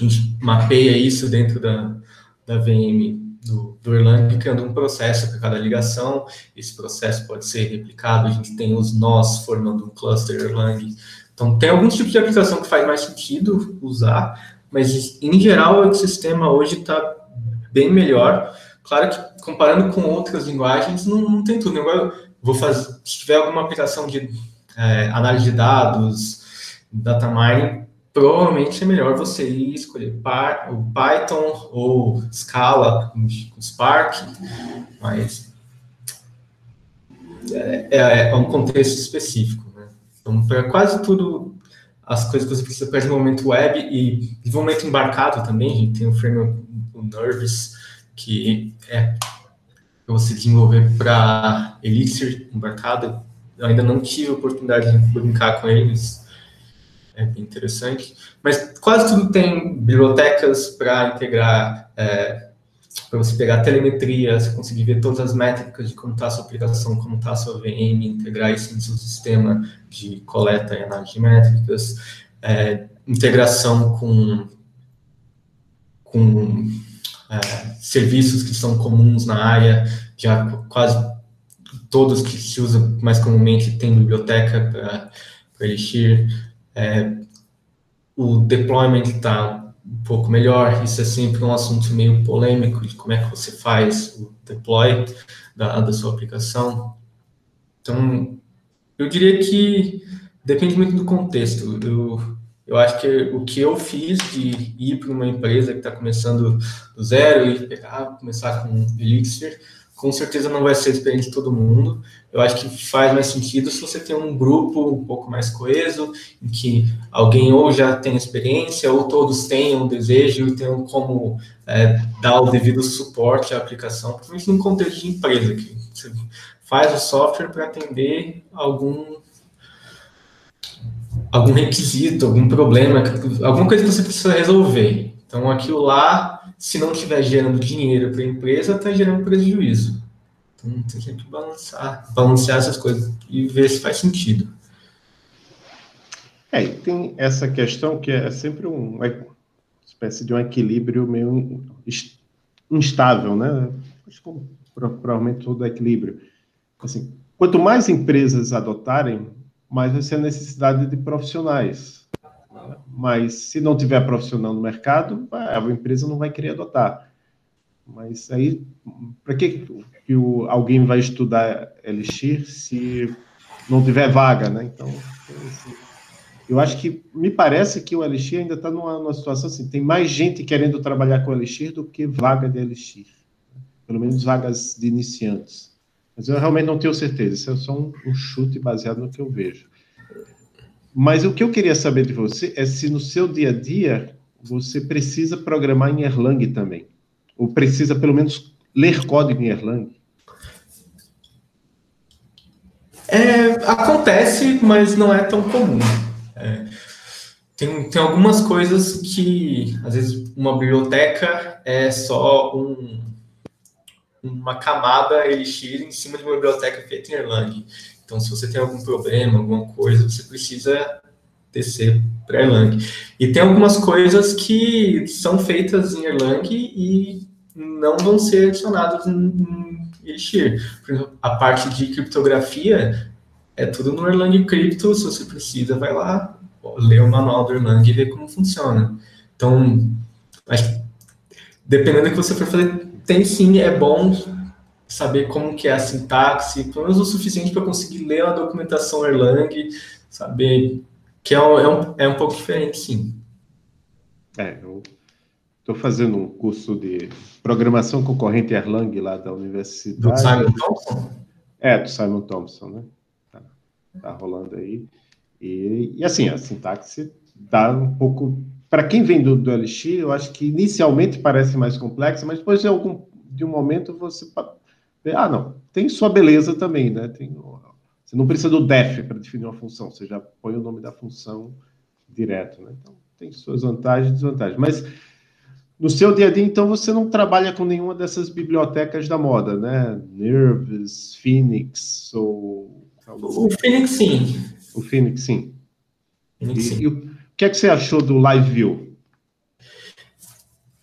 a gente mapeia isso dentro da, da VM do, do Erlang, criando um processo para cada ligação. Esse processo pode ser replicado, a gente tem os nós formando um cluster Erlang. Então, tem alguns tipos de aplicação que faz mais sentido usar, mas, em geral, o ecossistema hoje está bem melhor. Claro que, comparando com outras linguagens, não, não tem tudo. Eu vou fazer, se tiver alguma aplicação de é, análise de dados, data mining, provavelmente é melhor você ir escolher o Python ou Scala com Spark, mas é, é, é um contexto específico. Né? Então, para quase tudo, as coisas que você precisa para desenvolvimento web e desenvolvimento embarcado também, a gente tem o framework o Nervous, que é para você desenvolver para Elixir embarcado. Eu ainda não tive a oportunidade de brincar com eles, é bem interessante. Mas quase tudo tem bibliotecas para integrar, é, para você pegar telemetria, você conseguir ver todas as métricas de como está a sua aplicação, como está a sua VM, integrar isso no seu sistema de coleta e análise de métricas, é, integração com, com é, serviços que são comuns na área, já quase todos que se usam mais comumente têm biblioteca para Elixir, é, o deployment está um pouco melhor, isso é sempre um assunto meio polêmico de como é que você faz o deploy da, da sua aplicação. Então, eu diria que depende muito do contexto. Eu, eu acho que o que eu fiz de ir para uma empresa que está começando do zero e pegar, começar com Elixir com certeza não vai ser experiente de todo mundo. Eu acho que faz mais sentido se você tem um grupo um pouco mais coeso, em que alguém ou já tem experiência, ou todos tenham desejo e tenham como é, dar o devido suporte à aplicação, principalmente num contexto de empresa, que você faz o software para atender algum algum requisito, algum problema, alguma coisa que você precisa resolver. Então, aquilo lá se não estiver gerando dinheiro para a empresa, está gerando prejuízo. Então, tem que balancear, balancear essas coisas e ver se faz sentido. É, tem essa questão que é sempre um, uma espécie de um equilíbrio meio instável, né? Acho que provavelmente todo equilíbrio. Assim, quanto mais empresas adotarem, mais vai ser a necessidade de profissionais mas se não tiver profissional no mercado, a empresa não vai querer adotar. Mas aí, para que, que o, alguém vai estudar Elixir se não tiver vaga, né? Então, eu acho que me parece que o Elixir ainda está numa, numa, situação assim, tem mais gente querendo trabalhar com Elixir do que vaga de Elixir. Pelo menos vagas de iniciantes. Mas eu realmente não tenho certeza, isso é só um, um chute baseado no que eu vejo. Mas o que eu queria saber de você é se no seu dia a dia você precisa programar em Erlang também. Ou precisa, pelo menos, ler código em Erlang. É, acontece, mas não é tão comum. É, tem, tem algumas coisas que, às vezes, uma biblioteca é só um, uma camada Elixir em cima de uma biblioteca feita em Erlang. Então, se você tem algum problema, alguma coisa, você precisa descer para Erlang. E tem algumas coisas que são feitas em Erlang e não vão ser adicionadas em Elixir. Por exemplo, a parte de criptografia é tudo no Erlang Crypto. Se você precisa, vai lá, lê o manual do Erlang e vê como funciona. Então, acho que, dependendo do que você for fazer, tem sim, é bom saber como que é a sintaxe, pelo menos o suficiente para conseguir ler a documentação Erlang, saber que é um, é um, é um pouco diferente, sim. É, eu estou fazendo um curso de programação concorrente Erlang lá da universidade. Do Simon Thompson? É, do Simon Thompson, né? Tá, tá rolando aí. E, e, assim, a sintaxe dá um pouco. Para quem vem do, do Elixir, eu acho que inicialmente parece mais complexa, mas depois de algum de um momento você ah, não, tem sua beleza também, né? Tem, você não precisa do def para definir uma função, você já põe o nome da função direto, né? Então, tem suas vantagens e desvantagens. Mas no seu dia a dia, então, você não trabalha com nenhuma dessas bibliotecas da moda, né? Nervous, Phoenix ou... O Phoenix, sim. O Phoenix, sim. Phoenix, sim. E, e que é que você achou do Live View?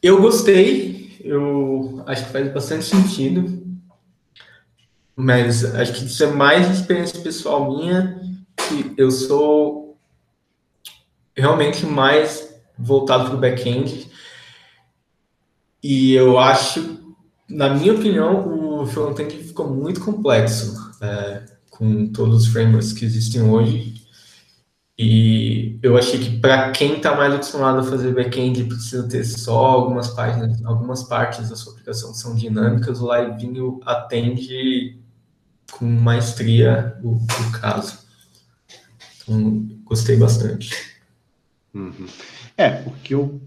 Eu gostei, eu acho que faz bastante sentido. Mas acho que isso é mais experiência pessoal minha, que eu sou realmente mais voltado para o back-end. E eu acho, na minha opinião, o front-end ficou muito complexo é, com todos os frameworks que existem hoje. E eu achei que para quem está mais acostumado a fazer back-end precisa ter só algumas páginas, algumas partes da sua aplicação que são dinâmicas, o Livinho atende com maestria o, o caso. Então, gostei bastante. Uhum. É, porque eu,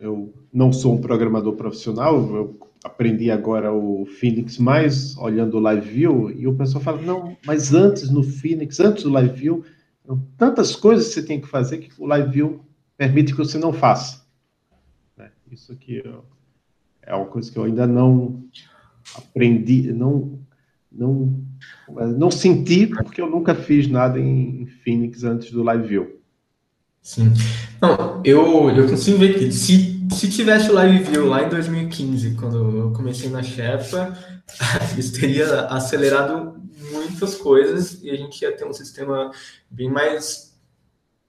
eu não sou um programador profissional, eu aprendi agora o Phoenix mais olhando o Live View, e o pessoal fala, não, mas antes no Phoenix, antes do Live View, tantas coisas que você tem que fazer que o Live View permite que você não faça. Né? Isso aqui é uma coisa que eu ainda não aprendi, não não, não senti, porque eu nunca fiz nada em Phoenix antes do Live View. Sim. Não, eu, eu consigo ver que se, se tivesse o Live View lá em 2015, quando eu comecei na Shepa, isso teria acelerado muitas coisas e a gente ia ter um sistema bem mais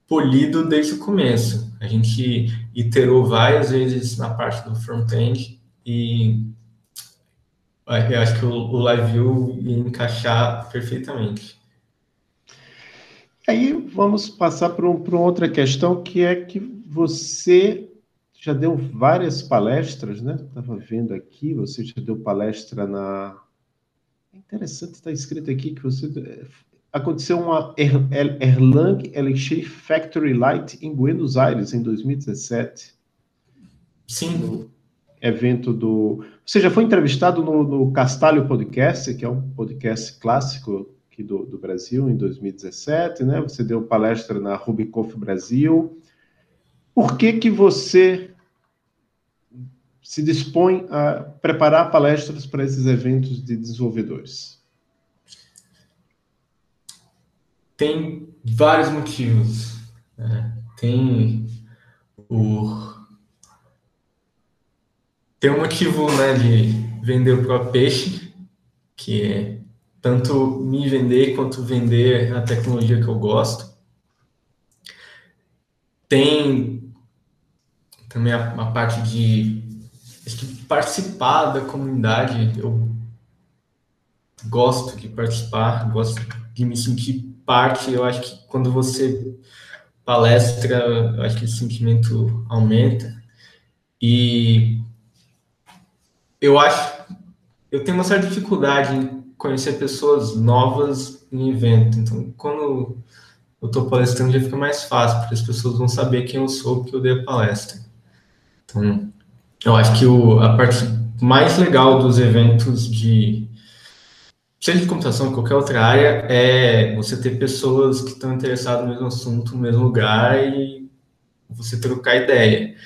polido desde o começo. A gente iterou várias vezes na parte do front-end e eu acho que o, o Live View ia encaixar perfeitamente. Aí vamos passar para um, outra questão, que é que você já deu várias palestras, né? Estava vendo aqui, você já deu palestra na. É interessante, está escrito aqui que você. Aconteceu uma Erlang Elixir Factory Light em Buenos Aires, em 2017. Sim. No evento do. Você já foi entrevistado no, no Castalho Podcast, que é um podcast clássico aqui do, do Brasil, em 2017, né? Você deu palestra na Rubicoff Brasil. Por que, que você se dispõe a preparar palestras para esses eventos de desenvolvedores? Tem vários motivos. Né? Tem o tem um motivo né, de vender o próprio peixe, que é tanto me vender quanto vender a tecnologia que eu gosto. Tem também a, a parte de que participar da comunidade. Eu gosto de participar, gosto de me sentir parte. Eu acho que quando você palestra, eu acho que esse sentimento aumenta. E eu acho, eu tenho uma certa dificuldade em conhecer pessoas novas em evento. Então, quando eu estou palestrando, já fica mais fácil, porque as pessoas vão saber quem eu sou, que eu dei a palestra. Então, eu acho que o, a parte mais legal dos eventos de seja de computação ou qualquer outra área, é você ter pessoas que estão interessadas no mesmo assunto, no mesmo lugar e você trocar ideia.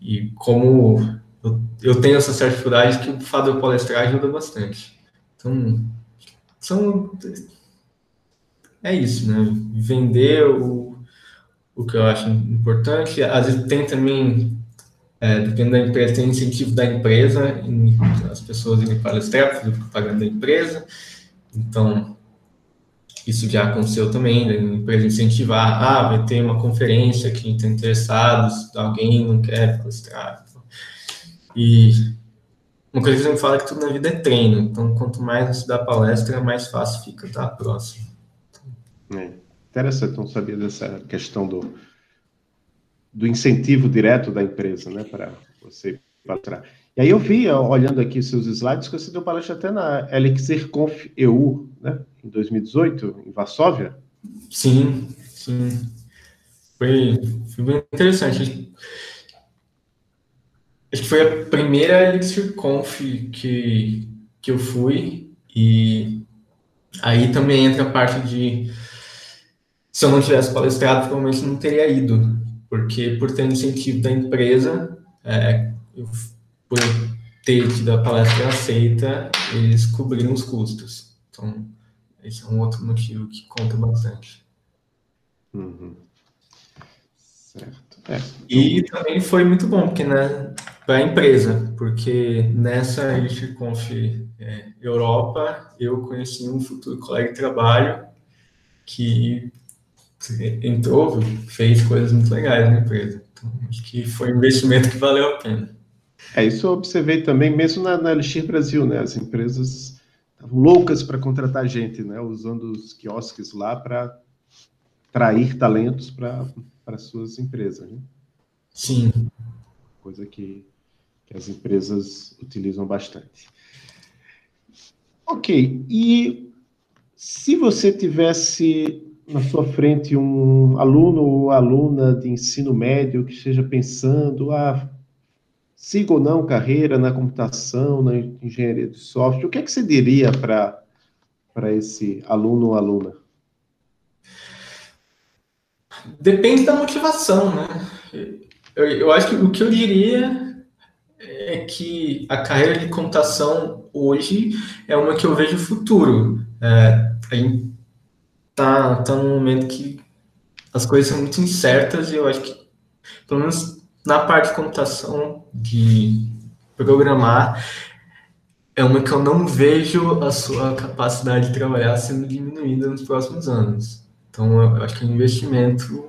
E como eu, eu tenho essa certa que o fato de eu palestrar ajuda bastante. Então, são, é isso, né? Vender o, o que eu acho importante. Às vezes tem também, é, dependendo da empresa, tem incentivo da empresa, em, as pessoas irem palestrar, fazer propaganda da empresa. Então, isso já aconteceu também, da empresa incentivar, ah, vai ter uma conferência que está interessados, alguém não quer palestrar. E uma coisa que eu sempre falo é que tudo na vida é treino. Então, quanto mais você dá palestra, mais fácil fica estar tá? próximo. É, interessante, não sabia dessa questão do, do incentivo direto da empresa, né, para você palestrar. E aí eu vi, olhando aqui seus slides, que você deu palestra até na Elixir Conf EU, né, em 2018, em Varsóvia. Sim, sim. Foi, foi bem interessante Acho que foi a primeira Elixir Conf que, que eu fui, e aí também entra a parte de se eu não tivesse palestrado, provavelmente não teria ido, porque por ter incentivo da empresa, é, por ter tido a palestra aceita, eles cobriram os custos. Então, esse é um outro motivo que conta bastante. Uhum. Certo. É. E também foi muito bom, porque né, para a empresa, porque nessa ElixirConf é, Europa eu conheci um futuro colega de trabalho que entrou, fez coisas muito legais na empresa. Então, acho que foi um investimento que valeu a pena. É, isso eu observei também, mesmo na, na Elixir Brasil, né? As empresas estavam loucas para contratar gente, né? Usando os quiosques lá para atrair talentos para suas empresas, né? Sim. Coisa que que as empresas utilizam bastante. Ok, e se você tivesse na sua frente um aluno ou aluna de ensino médio que esteja pensando, ah, siga ou não carreira na computação, na engenharia de software, o que é que você diria para esse aluno ou aluna? Depende da motivação, né? Eu, eu acho que o que eu diria é que a carreira de computação hoje é uma que eu vejo futuro. É, a gente tá, tá num momento que as coisas são muito incertas e eu acho que, pelo menos na parte de computação, de programar, é uma que eu não vejo a sua capacidade de trabalhar sendo diminuída nos próximos anos. Então, eu acho que é um investimento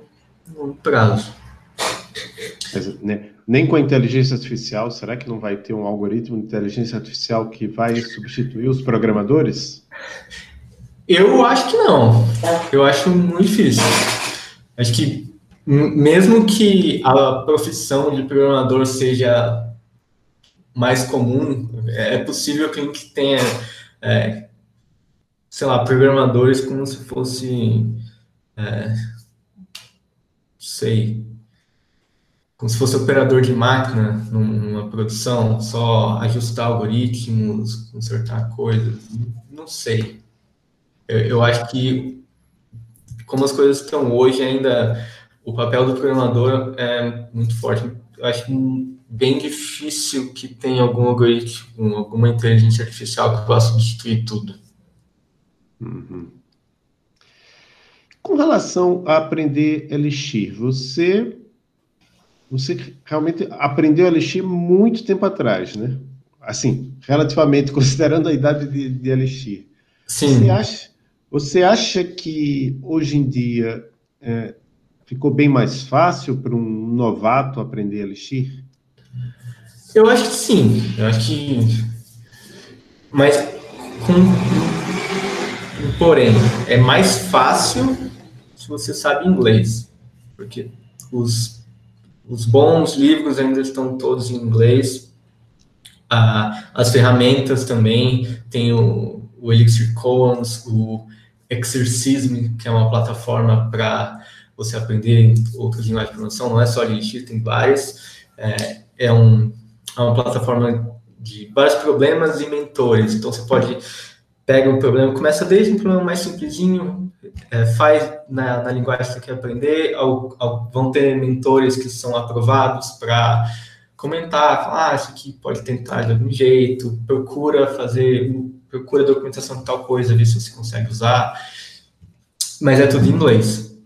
no prazo. Mas, né, nem com a inteligência artificial, será que não vai ter um algoritmo de inteligência artificial que vai substituir os programadores? Eu acho que não. Eu acho muito difícil. Acho que mesmo que a profissão de programador seja mais comum, é possível que a gente tenha, é, sei lá, programadores como se fosse, é, sei, como se fosse operador de máquina numa produção, só ajustar algoritmos, consertar coisas, não sei. Eu, eu acho que como as coisas estão hoje ainda o papel do programador é muito forte. Eu acho bem difícil que tenha algum algoritmo, alguma inteligência artificial que possa substituir tudo. Uhum. Com relação a aprender Elixir, você você realmente aprendeu Elixir muito tempo atrás, né? Assim, relativamente, considerando a idade de, de Elixir. Sim. Você acha, você acha que hoje em dia é, ficou bem mais fácil para um novato aprender Elixir? Eu acho que sim. Eu acho que. Mas com. Porém, é mais fácil se você sabe inglês. Porque os, os bons livros ainda estão todos em inglês. Ah, as ferramentas também. Tem o, o Elixir Commons, o Exercism, que é uma plataforma para você aprender outras linguagens de programação, não é só Elixir, tem várias. É, é, um, é uma plataforma de vários problemas e mentores. Então, você pode pega um problema, começa desde um problema mais simplesinho, é, faz na, na, linguagem que você quer aprender, ao, ao, vão ter mentores que são aprovados para comentar, falar, ah, isso aqui pode tentar de algum jeito, procura fazer, procura documentação de tal coisa, ver se você consegue usar, mas é tudo em inglês.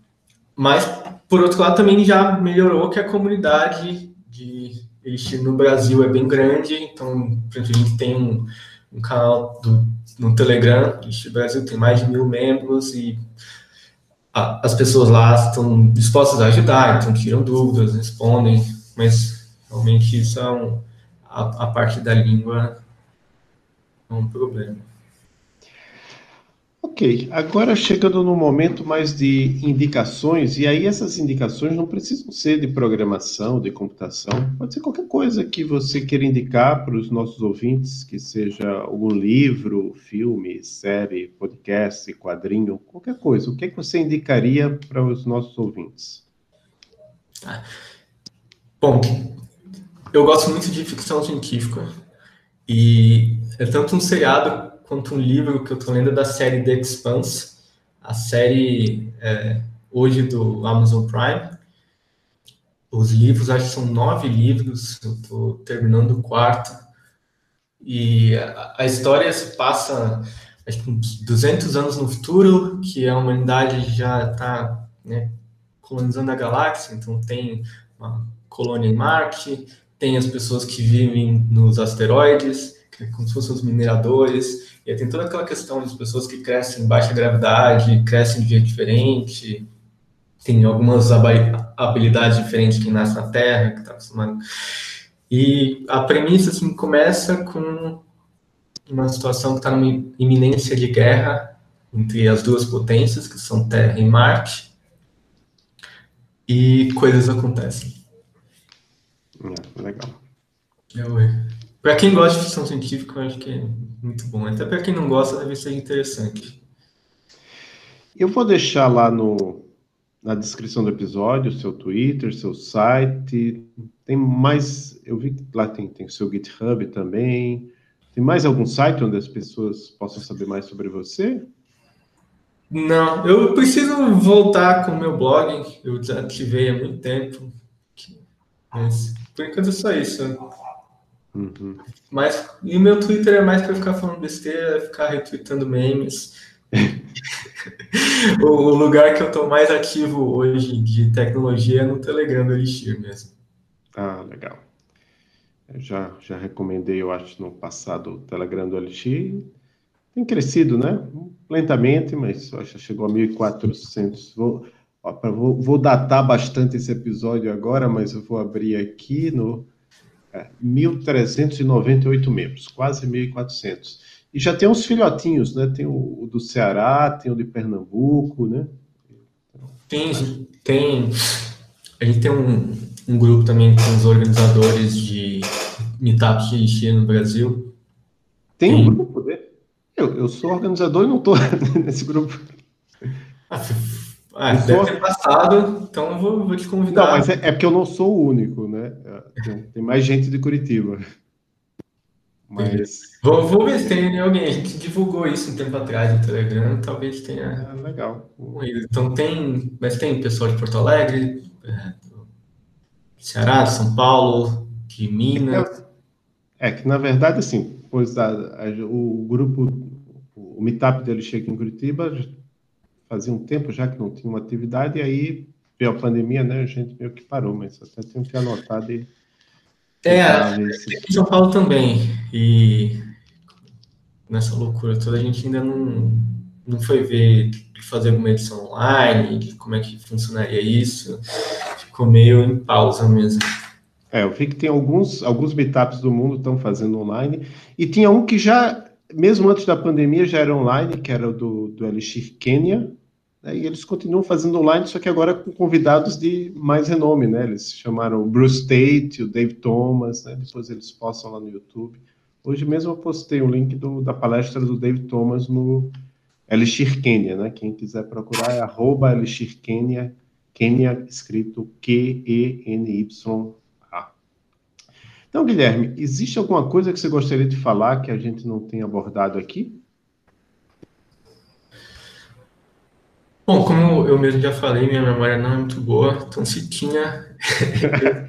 Mas, por outro lado, também já melhorou que a comunidade de Elixir no Brasil é bem grande. Então, por exemplo, a gente tem um, um canal do, no Telegram, Elixir Brasil tem mais de mil membros e a, as pessoas lá estão dispostas a ajudar, então tiram dúvidas, respondem, mas realmente isso é um, a, a parte da língua um problema. Ok, agora chegando no momento mais de indicações, e aí essas indicações não precisam ser de programação, de computação, pode ser qualquer coisa que você queira indicar para os nossos ouvintes, que seja algum livro, filme, série, podcast, quadrinho, qualquer coisa. O que é que você indicaria para os nossos ouvintes? Ah, bom, eu gosto muito de ficção científica, e é tanto um seriado quanto um livro que eu estou lendo da série The Expanse, a série é, hoje do Amazon Prime. Os livros, acho que são nove livros, eu estou terminando o quarto. E a, a, história se passa, acho que uns 200 anos no futuro, que a humanidade já está né, colonizando a galáxia, então tem uma colônia em Marte, tem as pessoas que vivem nos asteroides, como se fossem os mineradores, e aí tem toda aquela questão das pessoas que crescem em baixa gravidade, crescem de jeito diferente, tem algumas habilidades diferentes que nascem na Terra, que tá acostumado. E a premissa assim começa com uma situação que está numa iminência de guerra entre as duas potências, que são Terra e Marte, e coisas acontecem. É, legal. Eu, para quem gosta de ficção científica, eu acho que é muito bom. Até para quem não gosta, deve ser interessante. Eu vou deixar lá no, na descrição do episódio seu Twitter, seu site. Tem mais. Eu vi que lá tem, tem seu GitHub também. Tem mais algum site onde as pessoas possam saber mais sobre você? Não, eu preciso voltar com o meu blog. Eu desativei há muito tempo. Mas por enquanto é só isso. Uhum. Mas e o meu Twitter é mais para ficar falando besteira, ficar retweetando memes. o, o, lugar que eu estou mais ativo hoje de tecnologia é no Telegram do Elixir mesmo. Ah, legal. Eu já, já recomendei, eu acho, no passado o Telegram do Elixir. Tem crescido, né? Lentamente, mas acho que chegou a 1.400. Vou, vou, vou datar bastante esse episódio agora, mas eu vou abrir aqui no 1.398 membros, quase 1.400. E já tem uns filhotinhos, né? Tem o, do Ceará, tem o de Pernambuco, né? Tem, tem. a gente tem um, um grupo também com os organizadores de meetups de Elixir no Brasil. Tem um grupo dele? Eu, eu sou organizador e não estou nesse grupo. Ah, ah deve sou... ter passado, então eu vou, vou te convidar. Não, mas é, é, porque eu não sou o único, né? Tem, tem mais gente de Curitiba. Mas. Vou, vou ver se tem alguém. A gente divulgou isso um tempo atrás no Telegram, talvez tenha. Ah, legal. Então tem. Mas tem pessoal de Porto Alegre, é, Ceará, São Paulo, de Minas. É, é que na verdade, assim, pois a, a, o grupo, o meetup dele chega em Curitiba, fazia um tempo já que não tinha uma atividade, e aí veio a pandemia, né? A gente meio que parou, mas até tenho que anotar e é, em São Paulo também. E nessa loucura toda a gente ainda não, não foi ver de fazer alguma edição online, de como é que funcionaria isso. Ficou meio em pausa mesmo. É, eu vi que tem alguns, alguns meetups do mundo estão fazendo online. E tinha um que já, mesmo antes da pandemia, já era online, que era do, do Elixir Kenya, né, e eles continuam fazendo online, só que agora com convidados de mais renome, né? Eles chamaram o Bruce Tate, o Dave Thomas, né? Depois eles postam lá no YouTube. Hoje mesmo eu postei o link do, da palestra do Dave Thomas no Elixir Kenya, né? Quem quiser procurar é arroba Elixir Kenya, Kenya escrito Q-E-N-Y-A. Então, Guilherme, existe alguma coisa que você gostaria de falar que a gente não tenha abordado aqui? Bom, como eu mesmo já falei, minha memória não é muito boa, então se tinha.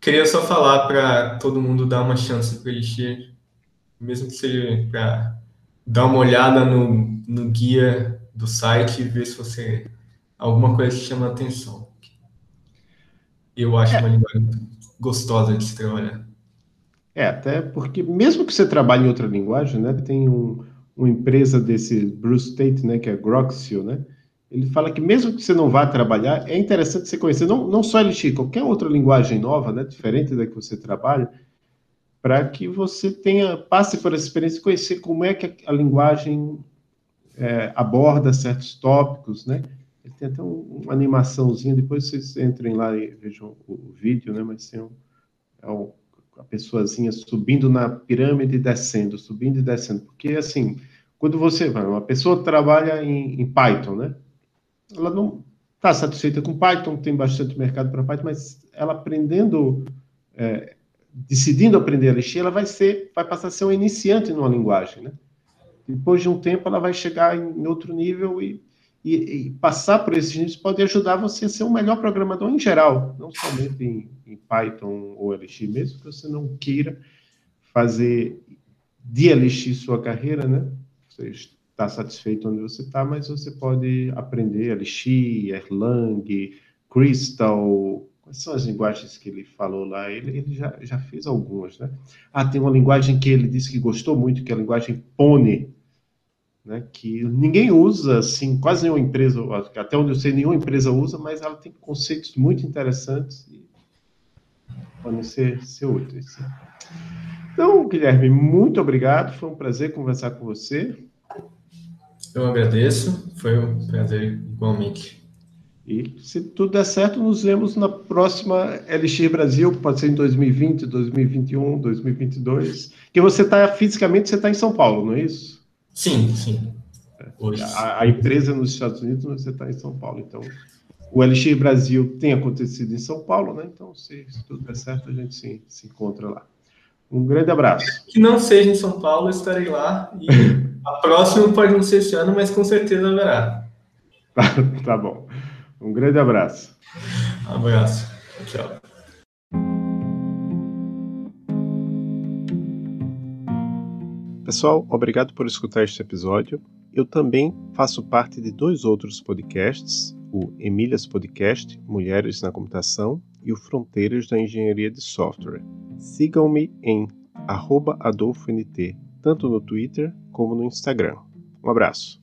Queria só falar para todo mundo dar uma chance para Elixir, mesmo que seja para dar uma olhada no, no guia do site e ver se você alguma coisa te chama a atenção. Eu acho é. uma linguagem gostosa de se trabalhar. É, até porque mesmo que você trabalhe em outra linguagem, né, tem um, uma empresa desse Bruce Tate, né, que é Groxio, né, ele fala que mesmo que você não vá trabalhar, é interessante você conhecer não, não só Elixir, qualquer outra linguagem nova, né, diferente da que você trabalha, para que você tenha passe por essa experiência e conhecer como é que a, a linguagem é, aborda certos tópicos, né? Ele tem até um, uma animaçãozinha, depois vocês entrem lá e vejam o, o vídeo, né? Mas tem um, é um a pessoazinha subindo na pirâmide e descendo, subindo e descendo. Porque, assim, quando você vai, uma pessoa trabalha em, em Python, né? Ela não está satisfeita com Python, tem bastante mercado para Python, mas ela aprendendo, é, decidindo aprender a Elixir, ela vai ser, vai passar a ser um iniciante numa linguagem, né? Depois de um tempo, ela vai chegar em outro nível e, e, e passar por esses níveis pode ajudar você a ser um melhor programador em geral, não somente em, em Python ou Elixir, mesmo que você não queira fazer de Elixir sua carreira, né? Você está satisfeito onde você está, mas você pode aprender Elixir, Erlang, Crystal. Quais são as linguagens que ele falou lá? Ele, ele já, já fez algumas, né? Ah, tem uma linguagem que ele disse que gostou muito, que é a linguagem Pony, né, que ninguém usa, assim, quase nenhuma empresa, até onde eu sei, nenhuma empresa usa, mas ela tem conceitos muito interessantes e podem ser, ser úteis. Então, Guilherme, muito obrigado. Foi um prazer conversar com você. Eu agradeço. Foi um prazer igualmente. E se tudo der certo, nos vemos na próxima Elixir Brasil, pode ser em 2020, 2021, 2022. Que você está fisicamente, você está em São Paulo, não é isso? Sim, sim. A, a, empresa nos Estados Unidos, você está em São Paulo. Então, o Elixir Brasil tem acontecido em São Paulo, né? Então, se, se tudo der certo, a gente se, se encontra lá. Um grande abraço. Que não seja em São Paulo, estarei lá. E a próxima pode não ser esse ano, mas com certeza haverá. tá bom. Um grande abraço. Um abraço. Tchau. Pessoal, obrigado por escutar este episódio. Eu também faço parte de dois outros podcasts, o Emílias Podcast, Mulheres na Computação, e o Fronteiras da Engenharia de Software. Sigam-me em AdolfoNT, tanto no Twitter como no Instagram. Um abraço.